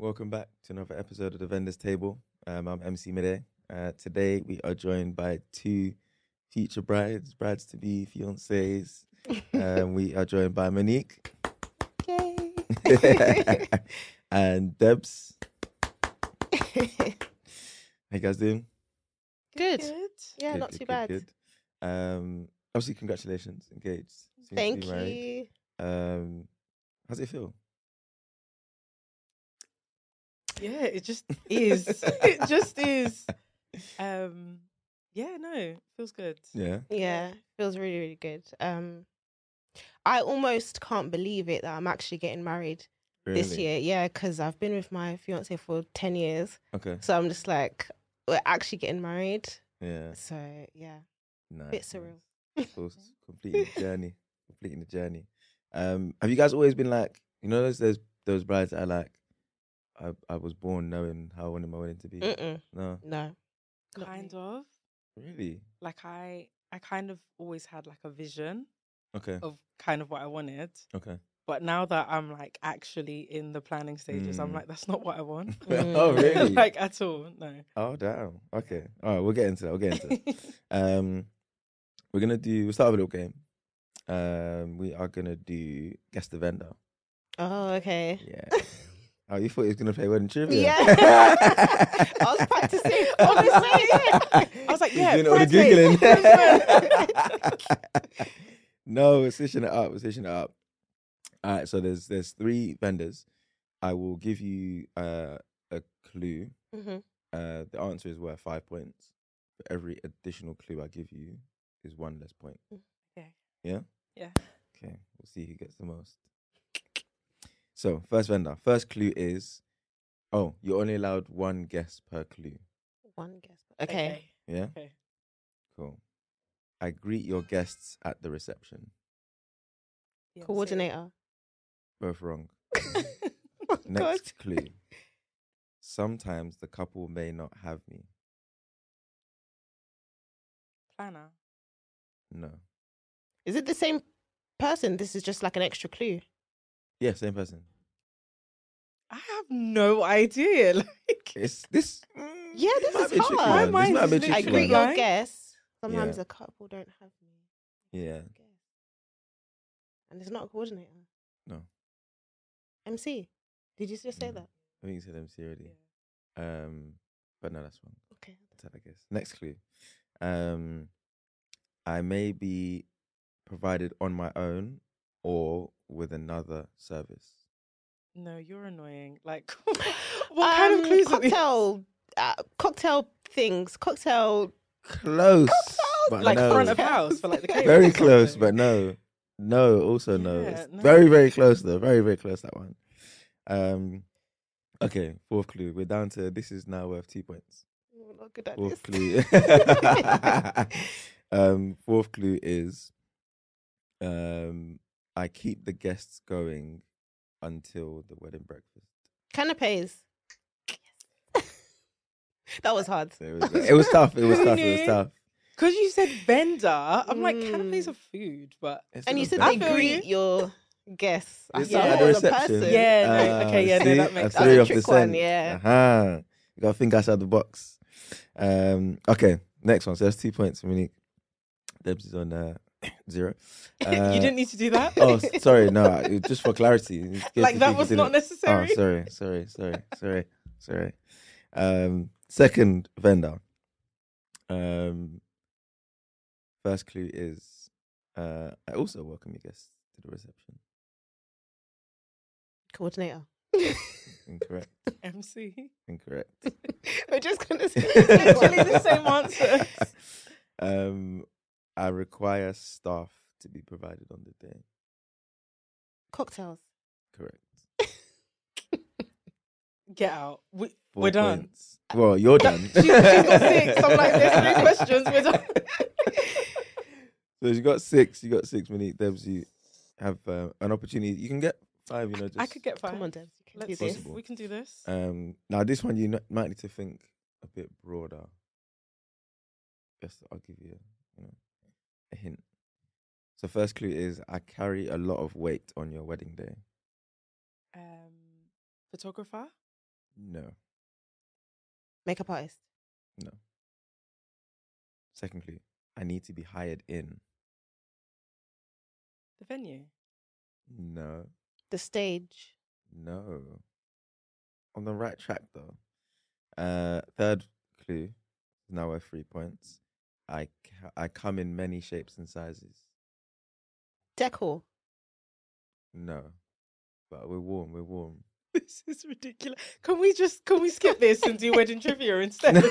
Welcome back to another episode of the Vendors Table. Um, I'm MC Mide. Uh, today we are joined by two future brides, brides to be, fiancés. um, we are joined by Monique Yay. and Debs. How you guys doing? Good. Good. Yeah, Good, not good, too good, bad. good. Um, obviously, congratulations, engaged. Soon Thank you. Um, how's it feel? Yeah, it just is. it just is. Um, yeah, no, feels good. Yeah. Yeah, feels really, really good. Um, I almost can't believe it that I'm actually getting married this year. Yeah, because I've been with my fiance for ten years, Okay. so I'm just like, we're actually getting married. Yeah. So yeah, Nice. bit surreal. nice. Of course, completing the journey. Completing the journey. Um, have you guys always been like, you know, those those, those brides that are like, I I was born knowing how I wanted my wedding to be. Mm-mm, No, no, Kind of. really. Like I, I kind of always had like a vision Okay. of kind of what I wanted. Okay. But now that I'm like actually in the planning stages, I'm Mm. like, that's not what I want. oh really? like at all. No. oh damn. Okay. All right. We'll get into that. We'll get into it. Um, we're gonna do. We'll start with a little game. Um, we are gonna do guess the vendor. Oh, okay. Yeah. Oh, you thought he was gonna play wedding trivia? Yeah. I was practicing. Honestly, I was like, He's yeah, doing all the googling. no, we're switching it up. We're switching it up. All right. So there's there's three vendors. I will give you uh, a clue. hmm Uh, the answer is worth five points. For every additional clue I give you is one less point. Okay. Yeah. Yeah. Okay. We'll see who gets the most. So first vendor. First clue is. Oh, you're only allowed one guess per clue. One guess. Okay. Yeah. Okay. Cool. I greet your guests at the reception. Beyonce. Coordinator. Both wrong. Oh, God. Next clue. Sometimes the couple may not have me. Planner. No. Is it the same person? This is just like an extra clue. Yeah, same person. I have no idea. Like, It's this. mm, Yeah, this is be a tricky hard. one. My This might mind be a is tricky I literally agree one. your Like- guess. Sometimes Yeah. a couple don't have me. Yeah. And it's not a coordinator. No. MC. Did you just say Mm. that? I think you said MC already. Um, but no, that's wrong. Okay. That's that, I guess. Next clue. Um, I may be provided on my own or with another service. No, you're annoying. Like, what kind of Um, clues are these? cocktail uh, cocktail things. Cocktail Close, but Like no. front of house for like the catering very close, but no, no. Also no. Yeah, It's no. Very, very close though. Very, very close that one. Um, okay. Fourth clue. We're down to this is now worth two points. Not good at Fourth this. clue. um, fourth clue is, um, I keep the guests going until the wedding breakfast. Canapes. that was hard. It was, it was tough. It was tough. It was tough. Because you said vendor, I'm like, Mm. canapes are food, but It's And you said. I they feel greet your guests. I It's thought not at the a reception. person. Yeah, no, okay, yeah, no, that makes A sense. three That's a off the trick one, yeah. Uh-huh. You got to think outside the box. Um, okay, next one. So that's two points, Monique. Debs is on uh, zero. Uh, you didn't need to do that. Oh, sorry. No, just for clarity. like that was not didn't- necessary. Oh, sorry, sorry, sorry, sorry, sorry. Um, second vendor. Um, first clue is uh, I also welcome you guests to the reception. Coordinator. Incorrect. MC. Incorrect. We're just gonna say Literally the same answer. um, I require staff to be provided on the day. cocktails. Correct. Get out. We, Four we're done. points. Well, you're done. She's, she's got six. I'm like, there's three questions. We're done. So you got six. You got six. Monique Debs, you have uh, an opportunity. You can get five. You know, just I could get five. Come on, Debs. You can Let's do see. this. Possible. We can do this. Um, now this one you n- might need to think a bit broader. Yes, I'll give you, you know, a hint. So first clue is I carry a lot of weight on your wedding day. Um, photographer. No. Makeup artist. No. Second clue. I need to be hired in. The venue. No. The stage. No. On the right track though. Uh, third clue. Now worth three points. I I come in many shapes and sizes. Decor. No, but we're warm. We're warm. This is ridiculous. Can we just can we skip this and do wedding trivia instead?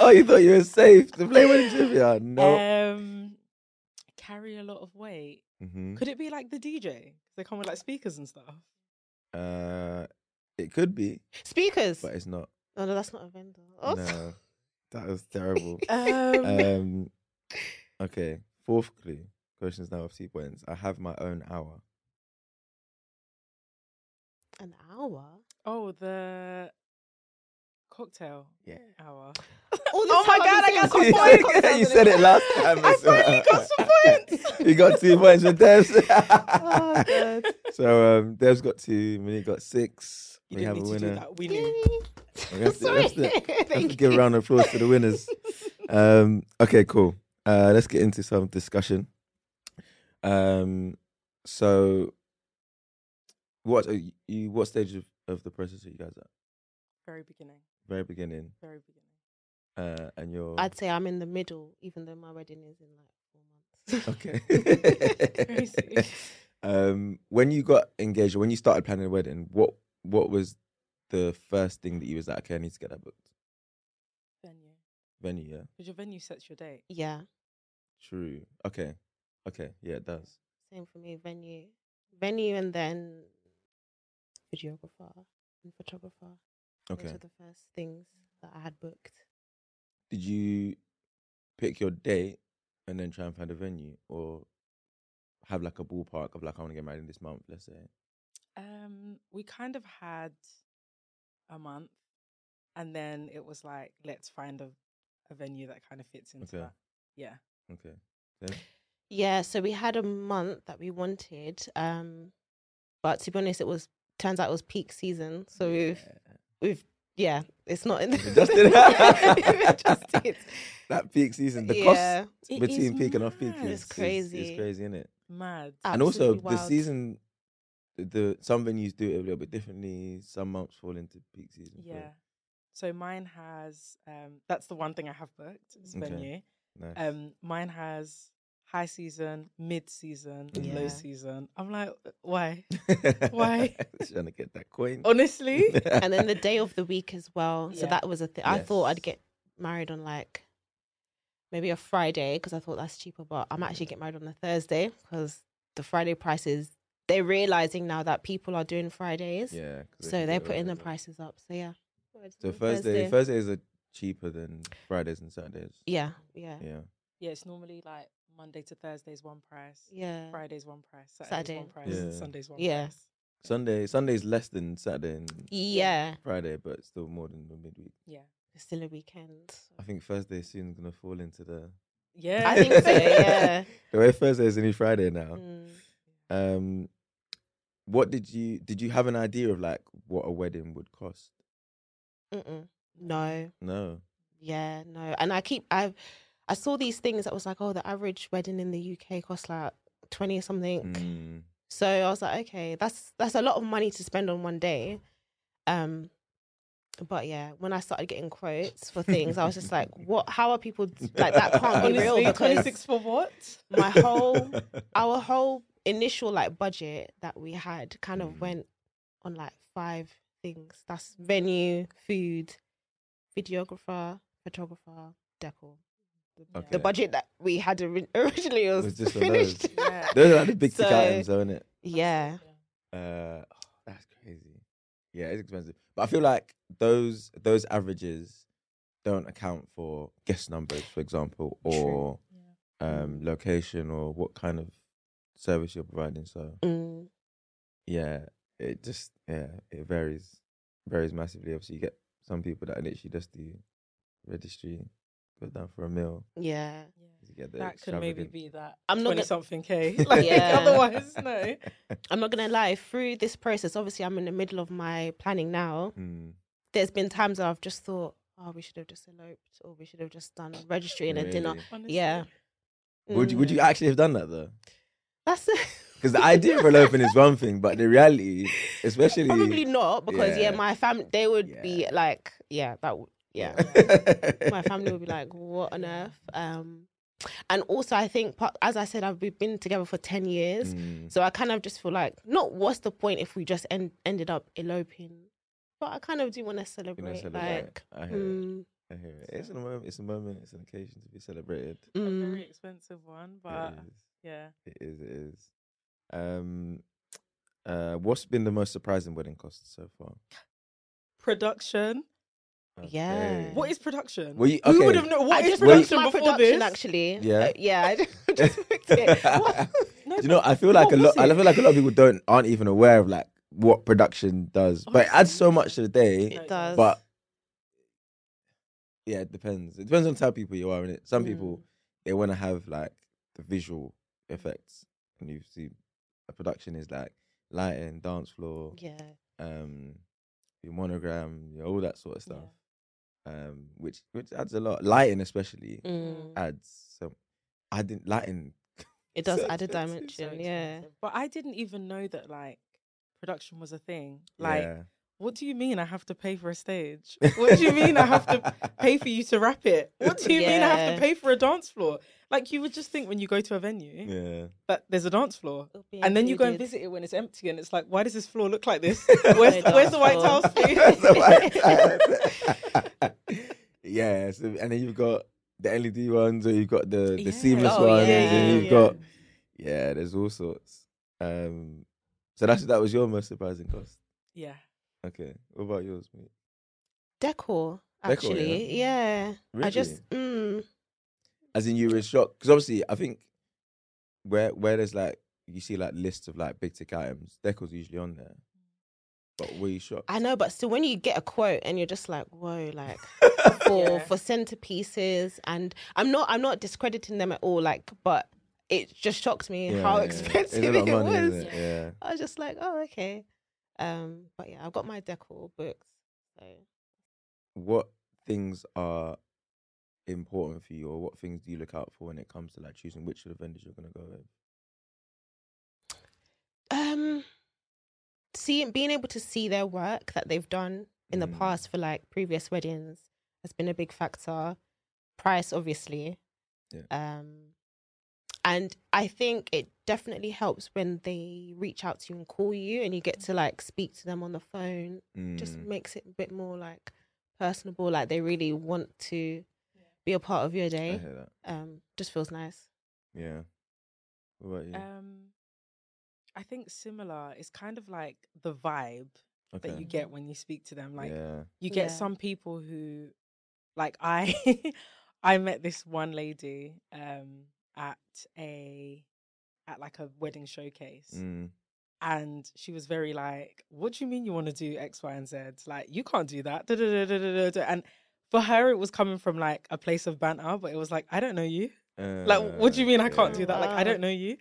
oh, you thought you were safe to play wedding trivia? No. Um, carry a lot of weight. hmm Could it be like the DJ? They come with like speakers and stuff. Uh, it could be, Speakers. but it's not. Oh no, that's not a vendor. Oh, No, that was terrible. Um, um, okay. Fourth clue. Questions now of two points. I have my own hour. An hour. oh, the cocktail Yeah. hour. All the Oh my God, I got say some cocktail, points. cocktail, you said it last time. I as finally got some points. you got two points with Debs. Oh god. so um, Debs got two. Monique got six. You we didn't have a need to do winner. that. We knew. We have to- we Sorry. have to- have to Thank give a round of applause to the winners. Um, okay, cool. Uh, let's get into some discussion. Um, so, what are you? What stage of, of the process are you guys at? Very beginning. Very beginning, Very beginning. uh, and you're I'd say I'm in the middle, even though my wedding is in like four months. okay. Crazy. um, when you got engaged, or when you started planning the wedding, what what was the first thing that you was like? Okay, I need to get that booked. Venue. Venue, yeah, Because your venue sets your date. yeah, true. Okay, okay, yeah, it does. same for me. Venue, venue, and then videographer and photographer. Okay. Those are the first things that I had booked. did you pick your date and then try and find a venue or have like a ballpark of like I want to get married in this month, let's say? Um, we kind of had a month, and then it was like, let's find a, a venue that kind of fits into Okay. that. Yeah. Okay. Then Yeah, so we had a month that we wanted, um, but to be honest, it was turns out it was peak season. So we've we've yeah, it's not in the You've adjusted. We've adjusted. that peak season, the yeah, cost It between is peak and off peak is It's is- crazy. Is, crazy, isn't it? Mad. and also absolutely the season the, the some venues do it a little bit differently. Some months fall into peak season. for- Yeah. So mine has um that's the one thing I have booked is Okay. venue. Nice. Um mine has high season, mid season, and low season. I'm like, "Uh, why? why? Trying to get that coin. Honestly? and then the day of the week as well. So that was a thing. I thought I'd get married on like maybe a Friday because I thought that's cheaper, but I'm actually getting married on a Thursday because the Friday prices. They're realizing now that people are doing Fridays, yeah. 'cause so they're putting the away with it. prices up. So yeah. So Thursday, Thursdays are cheaper than Fridays and Saturdays. Yeah, yeah, Yeah. yeah, it's normally like Monday to Thursday's one price. yeah. Friday's one price. Saturday's Saturday. one price. and Yeah. Sunday's one Yeah. price. Sunday, Sunday's less than Saturday and Yeah, Friday, but still more than the midweek. Yeah. it's still a weekend. I think Thursday soon gonna fall into the Yeah. I think so. Yeah. the way Thursday is any Friday now. Mm. Um, what did you did you have an idea of like what a wedding would cost? Mm-mm. No. No. Yeah, no. And I keep I've I saw these things that was like, oh, the average wedding in the UK costs like twenty something. Mm, So I was like, okay, that's that's a lot of money to spend on one day. Um but yeah, when I started getting quotes for things, I was just like, what how are people like that can't be real because 26 for what? my whole our whole initial like budget that we had kind of Mm. went on like five things. That's venue, food, videographer, photographer, decor. The, Okay. the budget that we had originally was, Was just for finished. those. Yeah. Those are like the big ticket So- items, though, isn't it? yeah. Uh, oh, that's crazy. Yeah, it's expensive, but I feel like those those averages don't account for guest numbers, for example, or um, location or what kind of service you're providing. So Mm. yeah, it just yeah it varies varies massively. Obviously, you get some people that literally just do registry, go down for a meal. Yeah. to get the that could maybe be that I'm not gonna- something k. Like Yeah. otherwise, no. I'm not gonna lie. Through this process, obviously, I'm in the middle of my planning now. Mm, There's been times that I've just thought, oh, we should have just eloped, or we should have just done registry and a dinner. Honestly. Yeah. Would you would you Mm. actually have done that though? That's it. Because the idea of eloping is one thing, but the reality, especially Probably not because yeah, Yeah. my family they would be like, yeah, that would yeah. my family would be like, "What on earth?" Um, and also, I think, as I said, I've we've been together for ten years, Mm, so I kind of just feel like, not what's the point if we just end, ended up eloping, but I kind of do want to you celebrate, know, celebrate. like, I hear it. mm, I hear it. It's a moment. It's a moment. It's an occasion to be celebrated. A mm, very expensive one, but is. Yeah. It is. It is. Um, uh, what's been the most surprising wedding cost so far? Production. Yeah. What is production? Well, you- Who would have known I what is just production my before production this? actually. Yeah. Uh, yeah, I just, just it. What? No, you know? I feel like a lot. I feel like a lot of people don't aren't even aware of like what production does, but it adds so much to the day. It does. But yeah, it depends. It depends on how people you are in it. Some Mm. people they want to have like the visual effects, and you see a production is like lighting, dance floor, yeah, um, your monogram, your, all that sort of stuff. Um, which which adds a lot. Lighting especially mm. adds some. I didn't lighting. it does so add a expensive, so dimension. Yeah. But I didn't even know that like production was a thing. Like, yeah. What do you mean I have to pay for a stage? What do you mean I have to pay for you to wrap it? What do you mean I have to pay for a dance floor? Like you would just think when you go to a venue Yeah. that there's a dance floor. It'll And then you go and visit it when it's empty and it's like, why does this floor look like this? No Where's, where's the white dance tiles? floor. the white tie. yeah, so, and then you've got the LED ones, or you've got the the Yeah. seamless Oh, ones, yeah, and you've yeah. got yeah, there's all sorts. Um, so that's that was your most surprising cost. yeah. Okay, what about yours, mate? decor. Decor, Actually, yeah. I just, mm, As in, you were shocked because obviously, I think where where there's like you see like lists of like big ticket items, decor's usually on there. But were you shocked? I know, but still, when you get a quote and you're just like, whoa, like for Yeah. for centerpieces, and I'm not, I'm not discrediting them at all, like, but it just shocked me Yeah, how yeah, yeah. Expensive a lot of it money, was. it? Yeah. I was just like, oh, okay. Um, but yeah, I've got my decor books. So what things are important for you or what things do you look out for when it comes to like choosing which of the vendors you're going to go with um seeing being able to see their work that they've done in the Mm. past for like previous weddings has been a big factor price obviously Yeah. um and i think it definitely helps when they reach out to you and call you and you get to like speak to them on the phone just Mm, makes it a bit more like personable like they really want to be a part of your I day hear that. um just feels nice Yeah. What about you? Um, I think similar. It's kind of like the vibe okay. that you get when you speak to them. Like yeah. you get Yeah. some people who, like I, I met this one lady um at a at like a wedding showcase. Mm, and she was very like, "What do you mean you want to do X, Y, and Z? Like, you can't do that." Da, da, da, da, da, da, da. And for her, it was coming from like a place of banter, but it was like, "I don't know you. Like, what do you mean I can't do that? Like, I don't know you."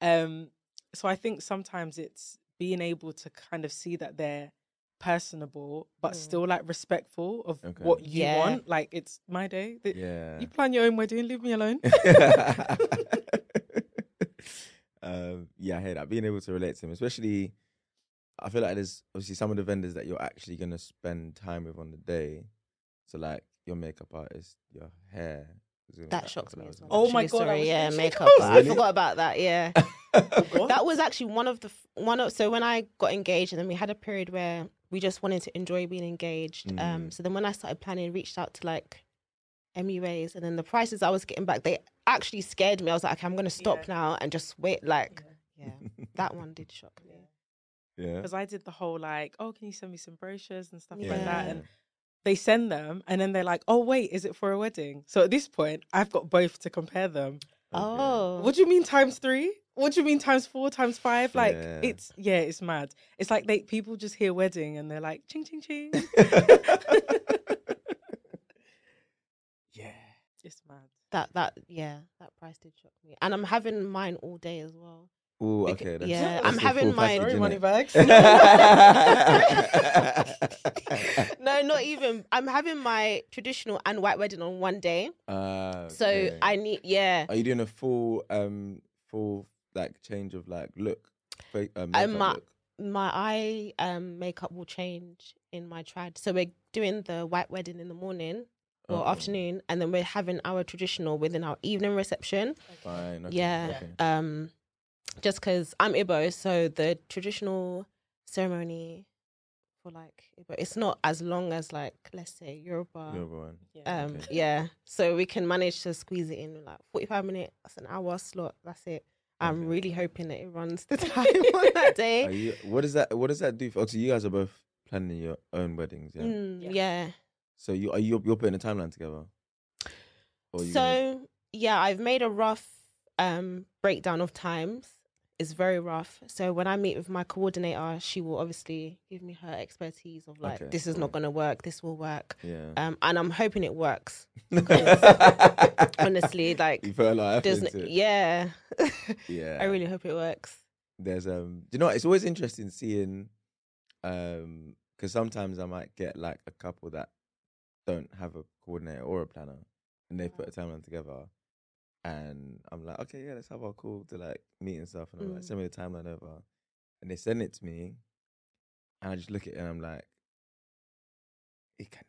Um, so I think sometimes it's being able to kind of see that they're personable, but Mm. still like respectful of Okay. what you Yeah. want. Like, it's my day. Th- Yeah. You plan your own wedding. Leave me alone. um, yeah, I hear that. Being able to relate to him, especially, I feel like there's obviously some of the vendors that you're actually gonna spend time with on the day. So like your makeup artist, your hair. is that I shocked me as well. Oh my God, I sorry, was yeah, makeup. going I forgot about that. Yeah, that was actually one of the one of. So when I got engaged, and then we had a period where we just wanted to enjoy being engaged. Um, Mm. so then when I started planning, reached out to like MUAs, and then the prices I was getting back, they actually scared me. I was like, okay, I'm gonna stop Yeah. now and just wait. Like, yeah, that one did shock me. Yeah. because I did the whole like, oh, can you send me some brochures and stuff like that? And they send them, and then they're like, oh, wait, is it for a wedding? So at this point, I've got both to compare them. Oh, What do you mean times three? What do you mean times four, times five? Like Yeah. it's yeah, it's mad. It's like they people just hear wedding and they're like, ching ching ching. yeah. It's mad. that that yeah, that price did shock me, and I'm having mine all day as well. Oh, Bec- okay. That's, yeah, that's I'm the having full my- package, Sorry, money innit? bags. no, not even. I'm having my traditional and white wedding on one day, Ah, so okay. I need yeah. Are you doing a full um full like change of like look? fa- Uh, Um, makeup my- look? my eye um makeup will change in my trad. So we're doing the white wedding in the morning or Oh, afternoon, and then we're having our traditional within our evening reception. Fine. Okay, Yeah. okay. Um, just because I'm Igbo, so the traditional ceremony for like Igbo, it's not as long as like let's say Yoruba. Yoruba one. Yeah. Um, Okay. yeah. So we can manage to squeeze it in in like 45 minutes, that's an hour slot. That's it. I'm Okay. really hoping that it runs the time on that day. Are you, what does that What does that do? For, oh, so you guys are both planning your own weddings, yeah. Mm, Yeah. yeah. So you are you you're putting a timeline together? Or you gonna- So yeah, I've made a rough um breakdown of times. It's very rough. So when I meet with my coordinator, she will obviously give me her expertise of like Okay, this is cool. not gonna work, this will work. yeah. Um and I'm hoping it works. Honestly, like you put a lot of effort yeah. Yeah. I really hope it works. there's um you know it's always interesting seeing um because sometimes I might get like a couple that don't have a coordinator or a planner and they put a timeline together and I'm like, okay, yeah, let's have our call to like meet and stuff and I'm like, Mm. send me the timeline over and they send it to me and I just look at it and I'm like, it can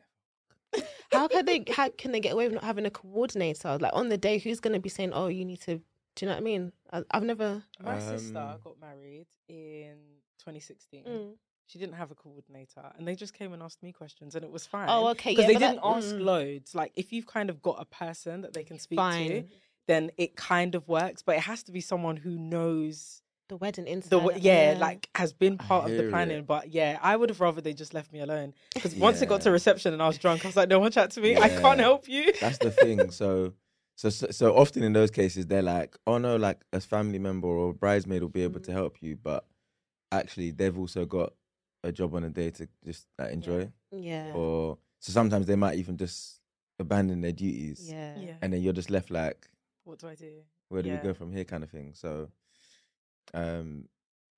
How can they how can they get away with not having a coordinator? Like on the day, who's gonna be saying, "Oh, you need to"? Do you know what I mean? I, I've never. My sister Um, got married in 2016. Mm. She didn't have a coordinator, and they just came and asked me questions, and it was fine. Oh, okay. Because yeah, they didn't that- ask mm, loads. Like if you've kind of got a person that they can speak to, Fine. Then it kind of works. But it has to be someone who knows The wedding inside. the w- yeah, like has been part of hear the it. planning. But yeah, I would have rather they just left me alone. Because once it got to reception and I was drunk, I was like, no one chat to me. I can't help you. That's the thing. So, so, so, so often in those cases, they're like, "Oh no, like a family member or a bridesmaid will be able to Mm. help you," but actually, they've also got a job on a day to just like, enjoy. yeah, Or so sometimes they might even just abandon their duties, yeah, Yeah. and then you're just left like, What do I do? "Where do Yeah. we go from here?" kind of thing. So, um,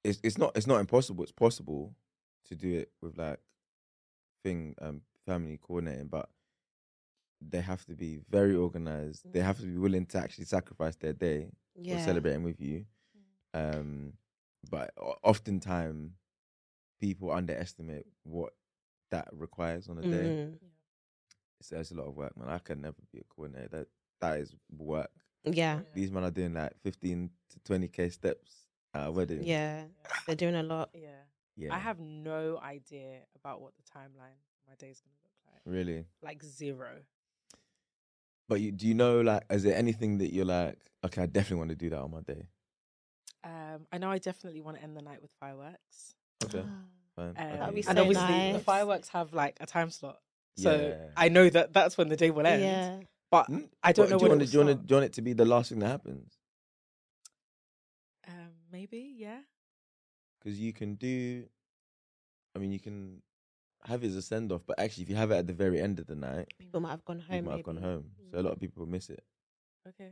it's it's not it's not impossible. It's possible to do it with like thing um family coordinating, but they have to be very organized. They have to be willing to actually sacrifice their day yeah. for celebrating with you. Um, but oftentimes people underestimate what that requires on a day. Mm, So it's a lot of work, man. I can never be a coordinator. That that is work. Yeah, These men are doing like fifteen to twenty k steps at a wedding. yeah. They're doing a lot. Yeah. yeah. I have no idea about what the timeline my day is going to look like. really. Like zero. But you do you know like is there anything that you're like okay I definitely want to do that on my day. Um, I know I definitely want to end the night with fireworks. Okay, fine. Um, okay. be and so obviously the fireworks have like a time slot. So Yeah. I know that that's when the day will end. Yeah, But Mm, I don't but know do you want it it, do you want it, do you want it to be the last thing that happens? um, maybe, yeah. Because you can do, I mean, you can have it as a send off, but actually, if you have it at the very end of the night, people might have gone home. you might have gone home. So a lot of people miss it. Okay.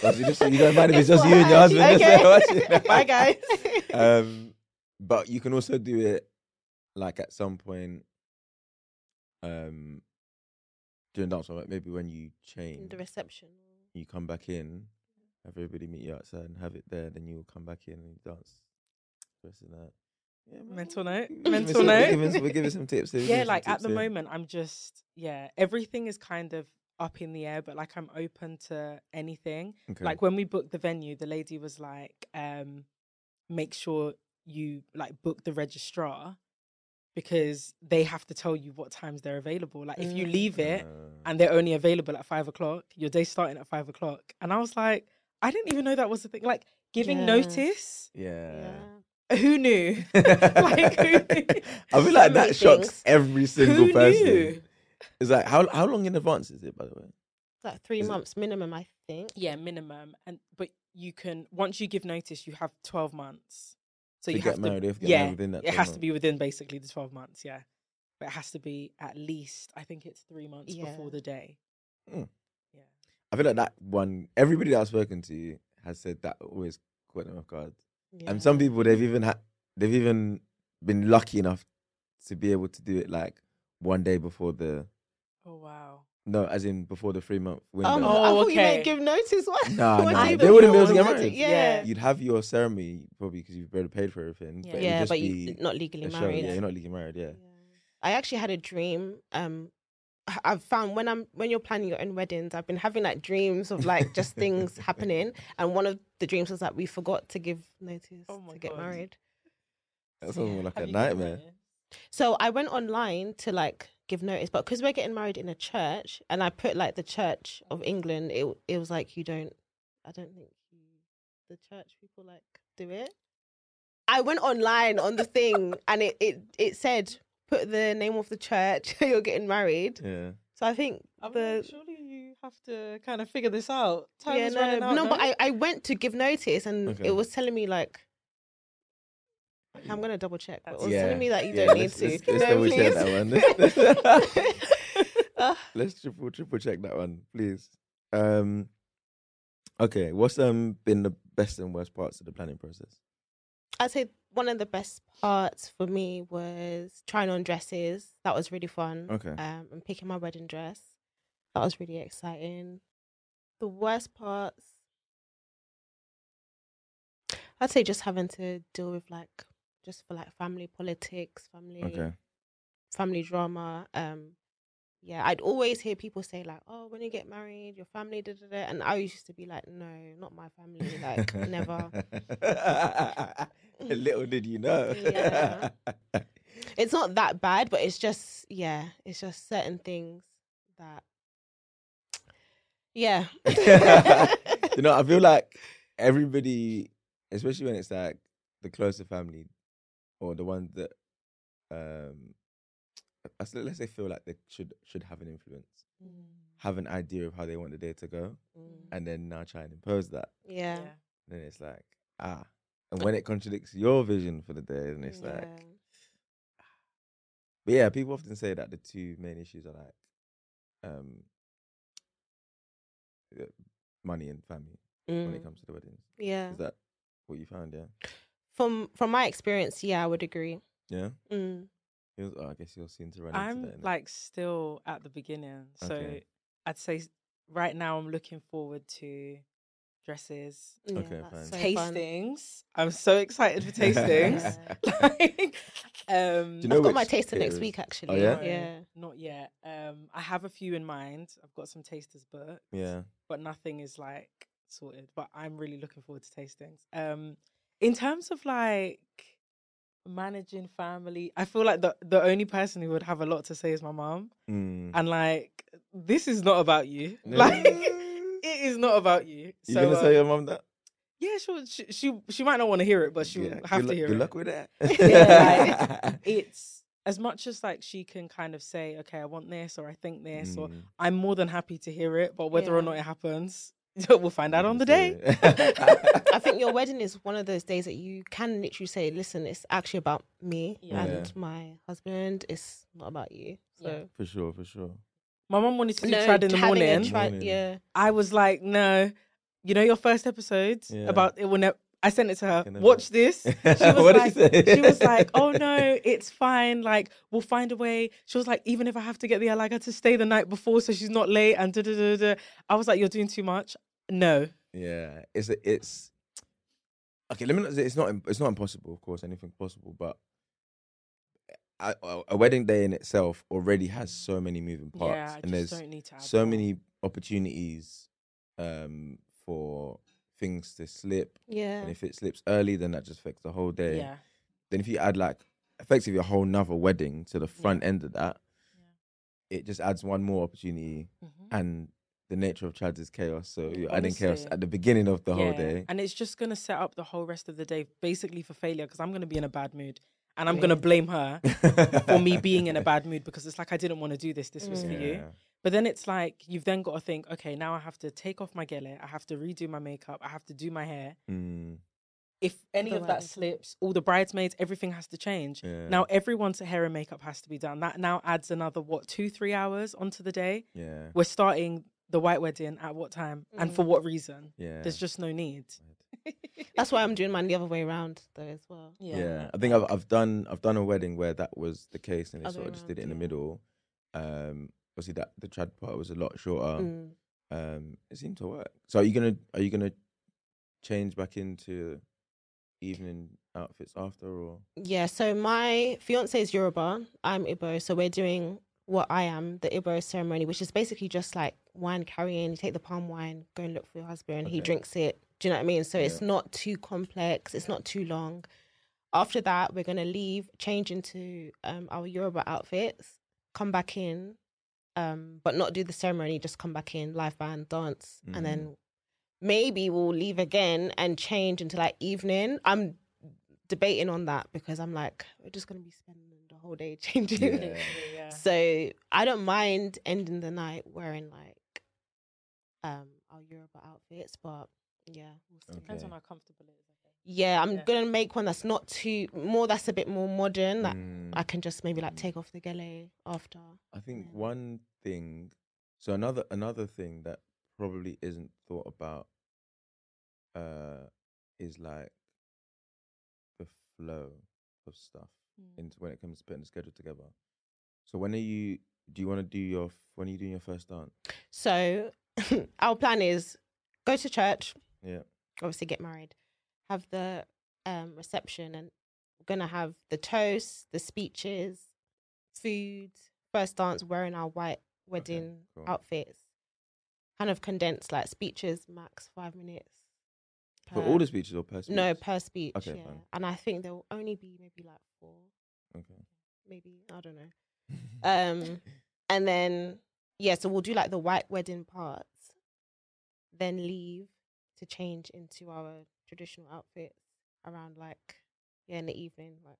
But you, just, you don't mind if it's just you and your husband. Okay. Watching. Bye, guys. um, but you can also do it like at some point um, during dance, like maybe when you change, the reception. you come back in, have everybody meet you outside and have it there, then you'll come back in and you dance. the Rest of that. Yeah, man, Mental note, we'll give you mental some- we'll note. give you some- we're giving, some tips. here, yeah, you some like at the here. moment, I'm just yeah, everything is kind of up in the air, but like I'm open to anything. Okay. Like when we booked the venue, the lady was like, um, make sure you like book the registrar because they have to tell you what times they're available. Like if you Mm. leave it and they're only available at five o'clock, your day's starting at five o'clock. And I was like, I didn't even know that was a thing. Like giving Yeah. notice. yeah. Who knew? like who knew? I feel like that shocks every single Who person. knew? It's like how how long in advance is it, by the way? It's like three Is it- months minimum, I think. Yeah, minimum. And but you can once you give notice, you have twelve months. So To you get have married, to you have to get yeah, married within that it 12 has to be within basically the twelve months. Yeah, but it has to be at least I think it's three months Yeah. before the day. Mm. Yeah, I feel like that one. Everybody that I've spoken to has said that always caught them off guard. And some people they've even had they've even been lucky enough to be able to do it like one day before the Oh wow. No, as in before the three month window. Oh, Oh, I thought you okay. meant give notice. What? Nah, What nah, they wouldn't be able to get What? married. Yeah. You'd have your ceremony probably because you've already paid for everything. Yeah. but Yeah, just but you're not legally married. Yeah, you're not legally married. Yeah. I actually had a dream. Um, I- I've found when I'm when you're planning your own weddings, I've been having like dreams of like just things happening, and one of the dreams was that we forgot to give notice Oh to get God. married. That sounds more like Have a nightmare. married? So I went online to like give notice, but because we're getting married in a church, and I put like the Church of England, it it was like you don't. I don't think you, the church people like do it. I went online on the thing, and it it it said put the name of the church you're getting married. Yeah. So I think I mean, the surely you have to kind of figure this out. Time yeah is no running out. no, but I I went to give notice, and Okay. it was telling me like. I'm gonna double check, but it was Yeah. telling me that you Yeah, don't need let's- to. let's- let's no, double check that one. Ah. Let's triple triple check that one, please. Um. Okay, what's um been the best and worst parts of the planning process? I'd say one of the best parts for me was trying on dresses. That was really fun. Okay. Um, and picking my wedding dress. That was really exciting. The worst parts, I'd say just having to deal with like, just for like family politics, family, Okay. family drama. Um, yeah, I'd always hear people say like, "Oh, when you get married, your family da da da," and I used to be like, "No, not my family. Like, never." Little did you know. Yeah. it's not that bad, but it's just yeah, it's just certain things that yeah. you know, I feel like everybody, especially when it's like the closer family or the ones that um I s- let's say feel like they should should have an influence, have an idea of how they want the day to go, Mm, and then now try and impose that. yeah. Then it's like, ah. And when it contradicts your vision for the day, then it's like yeah. But yeah, people often say that the two main issues are like um money and family when it Mm, comes to the weddings. yeah. Is that what you found? Yeah. From from my experience, yeah, I would agree. Yeah. Mm. It was, oh, I guess you're soon to run I'm into that. innit? like still at the beginning, so Okay. I'd say right now I'm looking forward to dresses, Yeah, Okay, that's fine. so fun. tastings. I'm so excited for tastings. like, um, you know I've got my which taster next caterers? week actually. Oh, yeah? no, Yeah. not yet. Um, I have a few in mind. I've got some tasters booked. yeah. but nothing is like sorted. But I'm really looking forward to tastings. Um, in terms of like managing family, I feel like the the only person who would have a lot to say is my mom. Mm. And like, this is not about you. Yeah. Like, it is not about you. You so gonna um, tell your mum that? yeah, she'll, she she she might not want to hear it, but she'll Yeah, have to luck, hear good it. Good luck with that. Yeah, It's as much as like she can kind of say, okay, I want this or I think this, or Mm. I'm more than happy to hear it. But whether or not it happens, we'll find out on the day. I think your wedding is one of those days that you can literally say, "Listen, it's actually about me Yeah. and Yeah. my husband. It's not about you." So Yeah. for sure, for sure. My mom wanted to do no, trad in the having a morning. trad- Morning. yeah, I was like, no, you know your first episode Yeah. about it will never. I sent it to her. Can never- Watch this. She was like, she she was like, oh no, it's fine. Like we'll find a way. She was like, even if I have to get the Alaga to stay the night before so she's not late and da da da da. I was like, you're doing too much. No. Yeah, it's it's okay. Let me not it's not it's not impossible. Of course, anything possible, but a, a- wedding day in itself already has so many moving parts, yeah, and there's don't need to. Add so many opportunities um, for things to slip. yeah, And if it slips early, then that just affects the whole day. Yeah. Then if you add like effectively a whole nother wedding to the front end of that, it just adds one more opportunity. Mhm. And the nature of trads is chaos, so you're adding chaos at the beginning of the whole day. And it's just going to set up the whole rest of the day basically for failure because I'm going to be in a bad mood. And I'm Yeah. going to blame her for me being in a bad mood because it's like I didn't want to do this. This was for you. But then it's like you've then got to think, okay, now I have to take off my gele, I have to redo my makeup, I have to do my hair. Mm, If any The of right that slips, all the bridesmaids, everything has to change. yeah. Now everyone's hair and makeup has to be done. That now adds another what two, three hours onto the day. yeah. We're starting the white wedding at what time and for Mm. what reason. Yeah. There's just no need. That's why I'm doing mine the other way around though as well. yeah. I think I've I've done I've done a wedding where that was the case and they Other sort of just around, did it in the middle. Um obviously that the trad part was a lot shorter. Mm. Um it seemed to work. So are you gonna are you gonna change back into evening outfits after or Yeah, so my fiance is Yoruba. I'm Igbo, so we're doing what I am, the Igbo ceremony, which is basically just like wine carrying. You take the palm wine, go and look for your husband. He drinks it. Do you know what I mean? So it's not too complex. It's not too long. After that, we're gonna leave, change into um, our Yoruba outfits, come back in, um, but not do the ceremony. Just come back in, live band, dance, Mhm. and then maybe we'll leave again and change into like evening. I'm debating on that because I'm like, we're just gonna be spending the whole day changing. Yeah. Literally, yeah. So I don't mind ending the night wearing like um our Yoruba outfits, but yeah, we'll see. Depends on how comfortable it is. Yeah, I'm Yeah. gonna make one that's not too more. That's a bit more modern. That Mm. I can just maybe like Mm. take off the gele after. I think Yeah. one thing, so another another thing that probably isn't thought about, uh, is like the flow of stuff Mm. into when it comes to putting the schedule together. So when are you? Do you want to do your? When are you doing your first dance? So our plan is go to church, Yeah. obviously get married, have the um, reception, and we're gonna have the toast, the speeches, food, first dance, wearing our white wedding cool. outfits. Kind of condensed, like speeches, max five minutes. For all the speeches or per speech? no per speech. Okay, yeah. fine. And I think there will only be maybe like four, Okay. maybe I don't know. Um, and then yeah, so we'll do like the white wedding parts, then leave to change into our traditional outfits around like yeah in the evening, like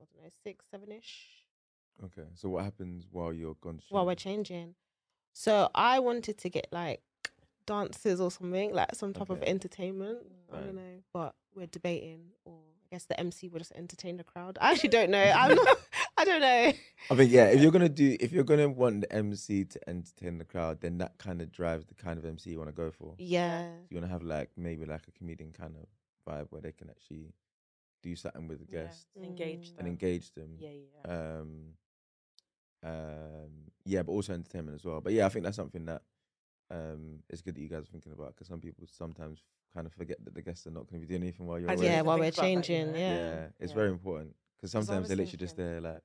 I don't know six seven ish okay. So what happens while you're gone? to while we're changing. So I wanted to get like dances or something like some type of Okay. entertainment. I don't know, but we're debating, or guess the MC will just entertain the crowd. I actually don't know. I'm not. I don't know. I mean, yeah, if you're gonna do, if you're gonna want the MC to entertain the crowd, then that kind of drives the kind of MC you want to go for. Yeah. You want to have like maybe like a comedian kind of vibe where they can actually do something with the Yeah, guests Engage Mm. them. and engage them. Yeah, yeah. Um, um, yeah, but also entertainment as well. But yeah, I think that's something that um it's good that you guys are thinking about because some people sometimes kind of forget that the guests are not going to be doing anything while you're I Yeah, while we're about that, changing, you know? yeah. yeah, it's Yeah. very important because sometimes was they're literally just there like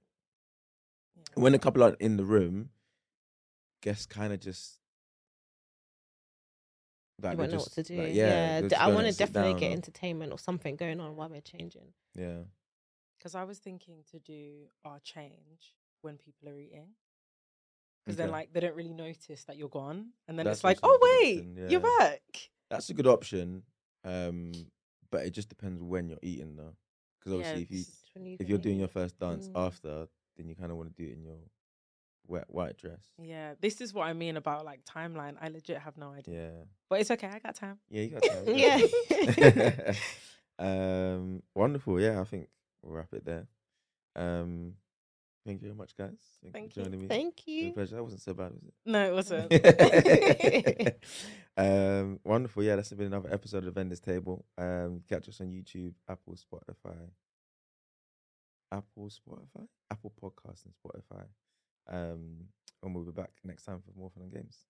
yeah. when a couple are in the room, guests kind of just like you won't know what to do. like, yeah, yeah, d- I want to definitely down get or- entertainment or something going on while we're changing. yeah. Because I was thinking to do our change when people are eating. Because then, like, they don't really notice that you're gone, and then That's it's like, oh wait, option, you're back. That's a good option, um, but it just depends when you're eating though. Because obviously, if you it's- Just when you if you're doing your first dance Mm. after, then you kind of want to do it in your wet white dress. Yeah, this is what I mean about like timeline. I legit have no idea, Yeah, but it's okay. I got time. yeah, you got time. you Yeah. got time. um, wonderful. Yeah, I think we'll wrap it there. Um, thank you very much, guys. Thank, Thank you for joining me. Thank you. pleasure. That wasn't so bad, was it? No, it wasn't. um, wonderful. Yeah, that's been another episode of the Vendors Table. Um, catch us on YouTube, Apple, Spotify, Apple, Spotify, Apple Podcasts, and Spotify. Um, and we'll be back next time for more fun and games.